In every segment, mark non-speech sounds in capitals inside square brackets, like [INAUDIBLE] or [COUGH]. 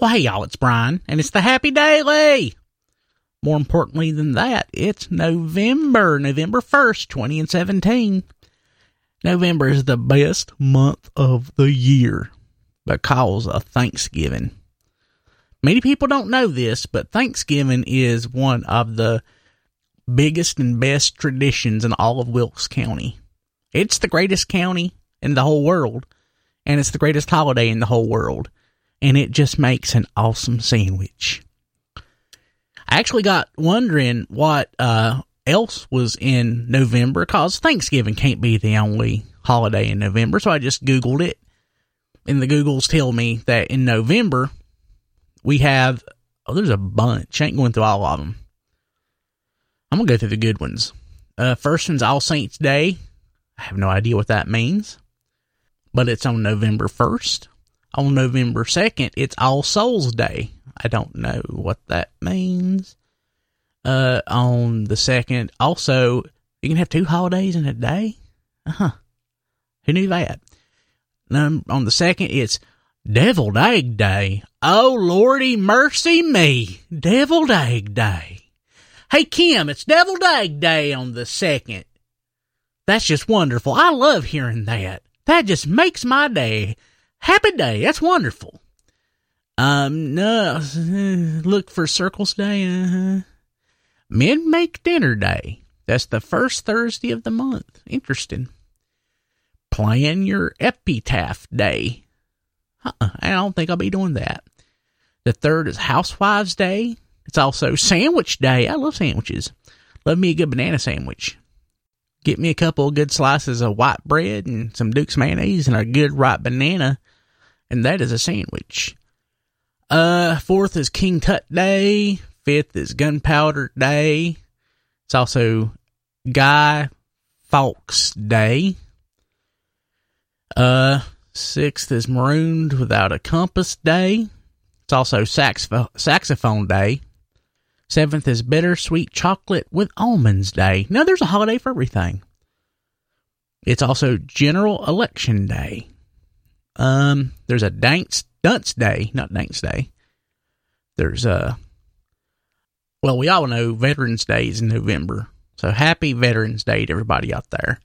Well, hey, y'all, it's Brian, and it's the Happy Daily. More importantly than that, it's November, November 1st, 2017. November is the best month of the year because of Thanksgiving. Many people don't know this, but Thanksgiving is one of the biggest and best traditions in all of Wilkes County. It's the greatest county in the whole world, and it's the greatest holiday in the whole world, and it just makes an awesome sandwich. I actually got wondering what uh, else was in November because Thanksgiving can't be the only holiday in November, so I just Googled it, and the Googles tell me that in November we have oh, there's a bunch. I ain't going through all of them. I'm gonna go through the good ones. Uh, first one's All Saints Day. I have no idea what that means, but it's on November 1st. On November 2nd, it's All Souls Day. I don't know what that means. Uh, on the 2nd, also, you can have two holidays in a day? Uh huh. Who knew that? Um, on the 2nd, it's Deviled Egg Day. Oh, Lordy mercy me. Deviled Egg Day. Hey, Kim, it's Deviled Egg Day on the 2nd. That's just wonderful. I love hearing that. That just makes my day. Happy day. That's wonderful. Um, no, [LAUGHS] look for Circles Day. Uh-huh. Men Make Dinner Day. That's the first Thursday of the month. Interesting. Plan Your Epitaph Day. Uh-uh, I don't think I'll be doing that. The third is Housewives Day. It's also Sandwich Day. I love sandwiches. Love me a good banana sandwich. Get me a couple of good slices of white bread and some Duke's mayonnaise and a good ripe banana, and that is a sandwich. Uh, fourth is King Tut Day. Fifth is Gunpowder Day. It's also Guy Fawkes Day. Uh, sixth is Marooned Without a Compass Day. It's also saxoph- Saxophone Day. Seventh is Bittersweet Chocolate with Almonds Day. Now, there's a holiday for everything. It's also General Election Day. Um, there's a Dance Day, not Dance Day. There's a, well, we all know Veterans Day is in November. So happy Veterans Day to everybody out there.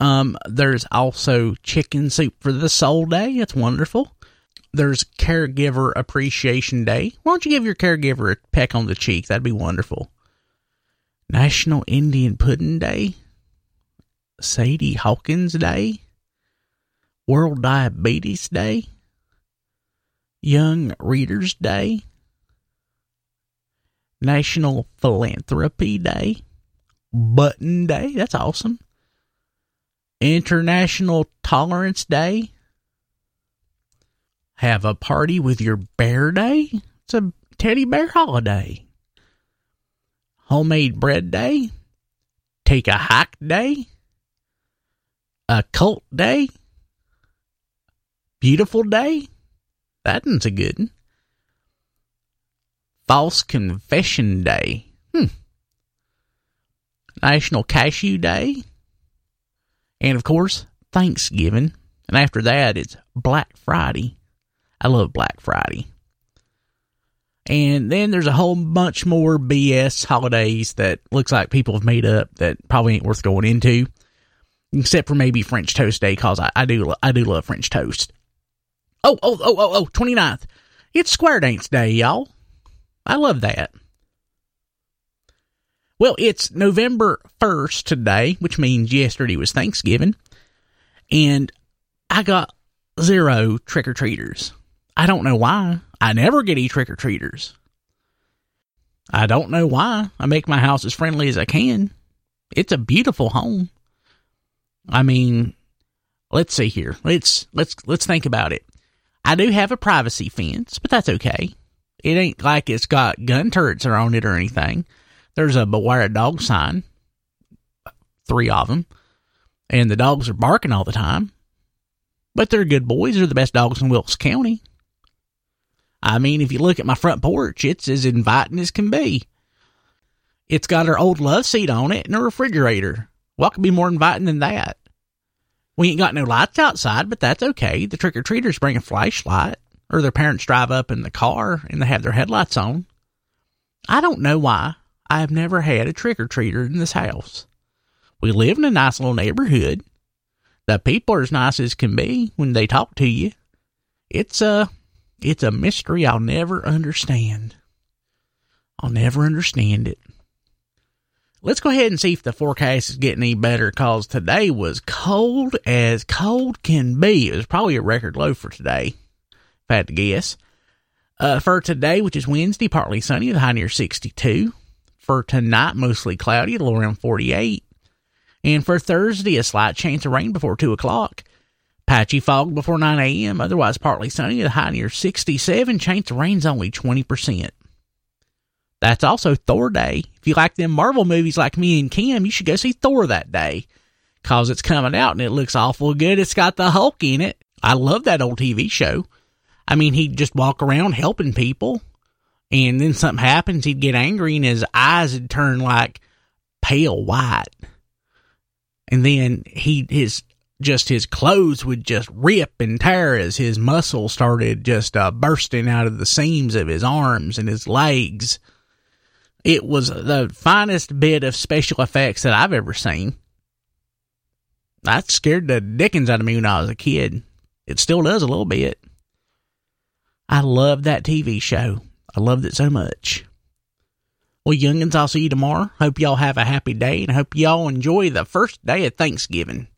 Um, there's also Chicken Soup for the Soul Day. It's wonderful there's Caregiver Appreciation Day. Why don't you give your caregiver a peck on the cheek? That'd be wonderful. National Indian Pudding Day. Sadie Hawkins Day. World Diabetes Day. Young Readers Day. National Philanthropy Day. Button Day. That's awesome. International Tolerance Day have a party with your bear day? It's a teddy bear holiday. Homemade bread day? Take a hike day? A cult day? Beautiful day? That one's a good one. False Confession Day. Hmm. National Cashew Day. And of course, Thanksgiving. And after that, it's Black Friday. I love Black Friday. And then there's a whole bunch more BS holidays that looks like people have made up that probably ain't worth going into, except for maybe French Toast Day because I, I do I do love French toast. Oh oh oh oh oh 29th. It's Square Dance Day, y'all. I love that. Well, it's November 1st today, which means yesterday was Thanksgiving, and I got zero trick or treaters. I don't know why. I never get any trick or treaters. I don't know why. I make my house as friendly as I can. It's a beautiful home. I mean, let's see here. Let's let's let's think about it. I do have a privacy fence, but that's okay. It ain't like it's got gun turrets on it or anything. There's a beware a dog sign, three of them, and the dogs are barking all the time. But they're good boys. They're the best dogs in Wilkes County. I mean, if you look at my front porch, it's as inviting as can be. It's got our old love seat on it and a refrigerator. What could be more inviting than that? We ain't got no lights outside, but that's okay. The trick or treaters bring a flashlight. or their parents drive up in the car and they have their headlights on. I don't know why I have never had a trick or treater in this house. We live in a nice little neighborhood. The people are as nice as can be when they talk to you. It's a, it's a mystery I'll never understand. I'll never understand it. Let's go ahead and see if the forecast is getting any better because today was cold as cold can be. It was probably a record low for today, if I had to guess. Uh, for today, which is Wednesday, partly sunny, the high near 62. For tonight, mostly cloudy, low around 48. And for Thursday, a slight chance of rain before 2 o'clock. Patchy fog before 9 a.m., otherwise partly sunny, the high near 67. Chance of rain's only 20%. That's also Thor Day. If you like them Marvel movies like me and Kim, you should go see Thor that day. Cause it's coming out and it looks awful good. It's got the Hulk in it. I love that old TV show. I mean, he'd just walk around helping people. And then something happens, he'd get angry and his eyes would turn like pale white. And then he, his, just his clothes would just rip and tear as his muscles started just uh, bursting out of the seams of his arms and his legs. It was the finest bit of special effects that I've ever seen. That scared the dickens out of me when I was a kid. It still does a little bit. I love that TV show. I loved it so much. Well, youngins, I'll see you tomorrow. Hope y'all have a happy day and hope y'all enjoy the first day of Thanksgiving.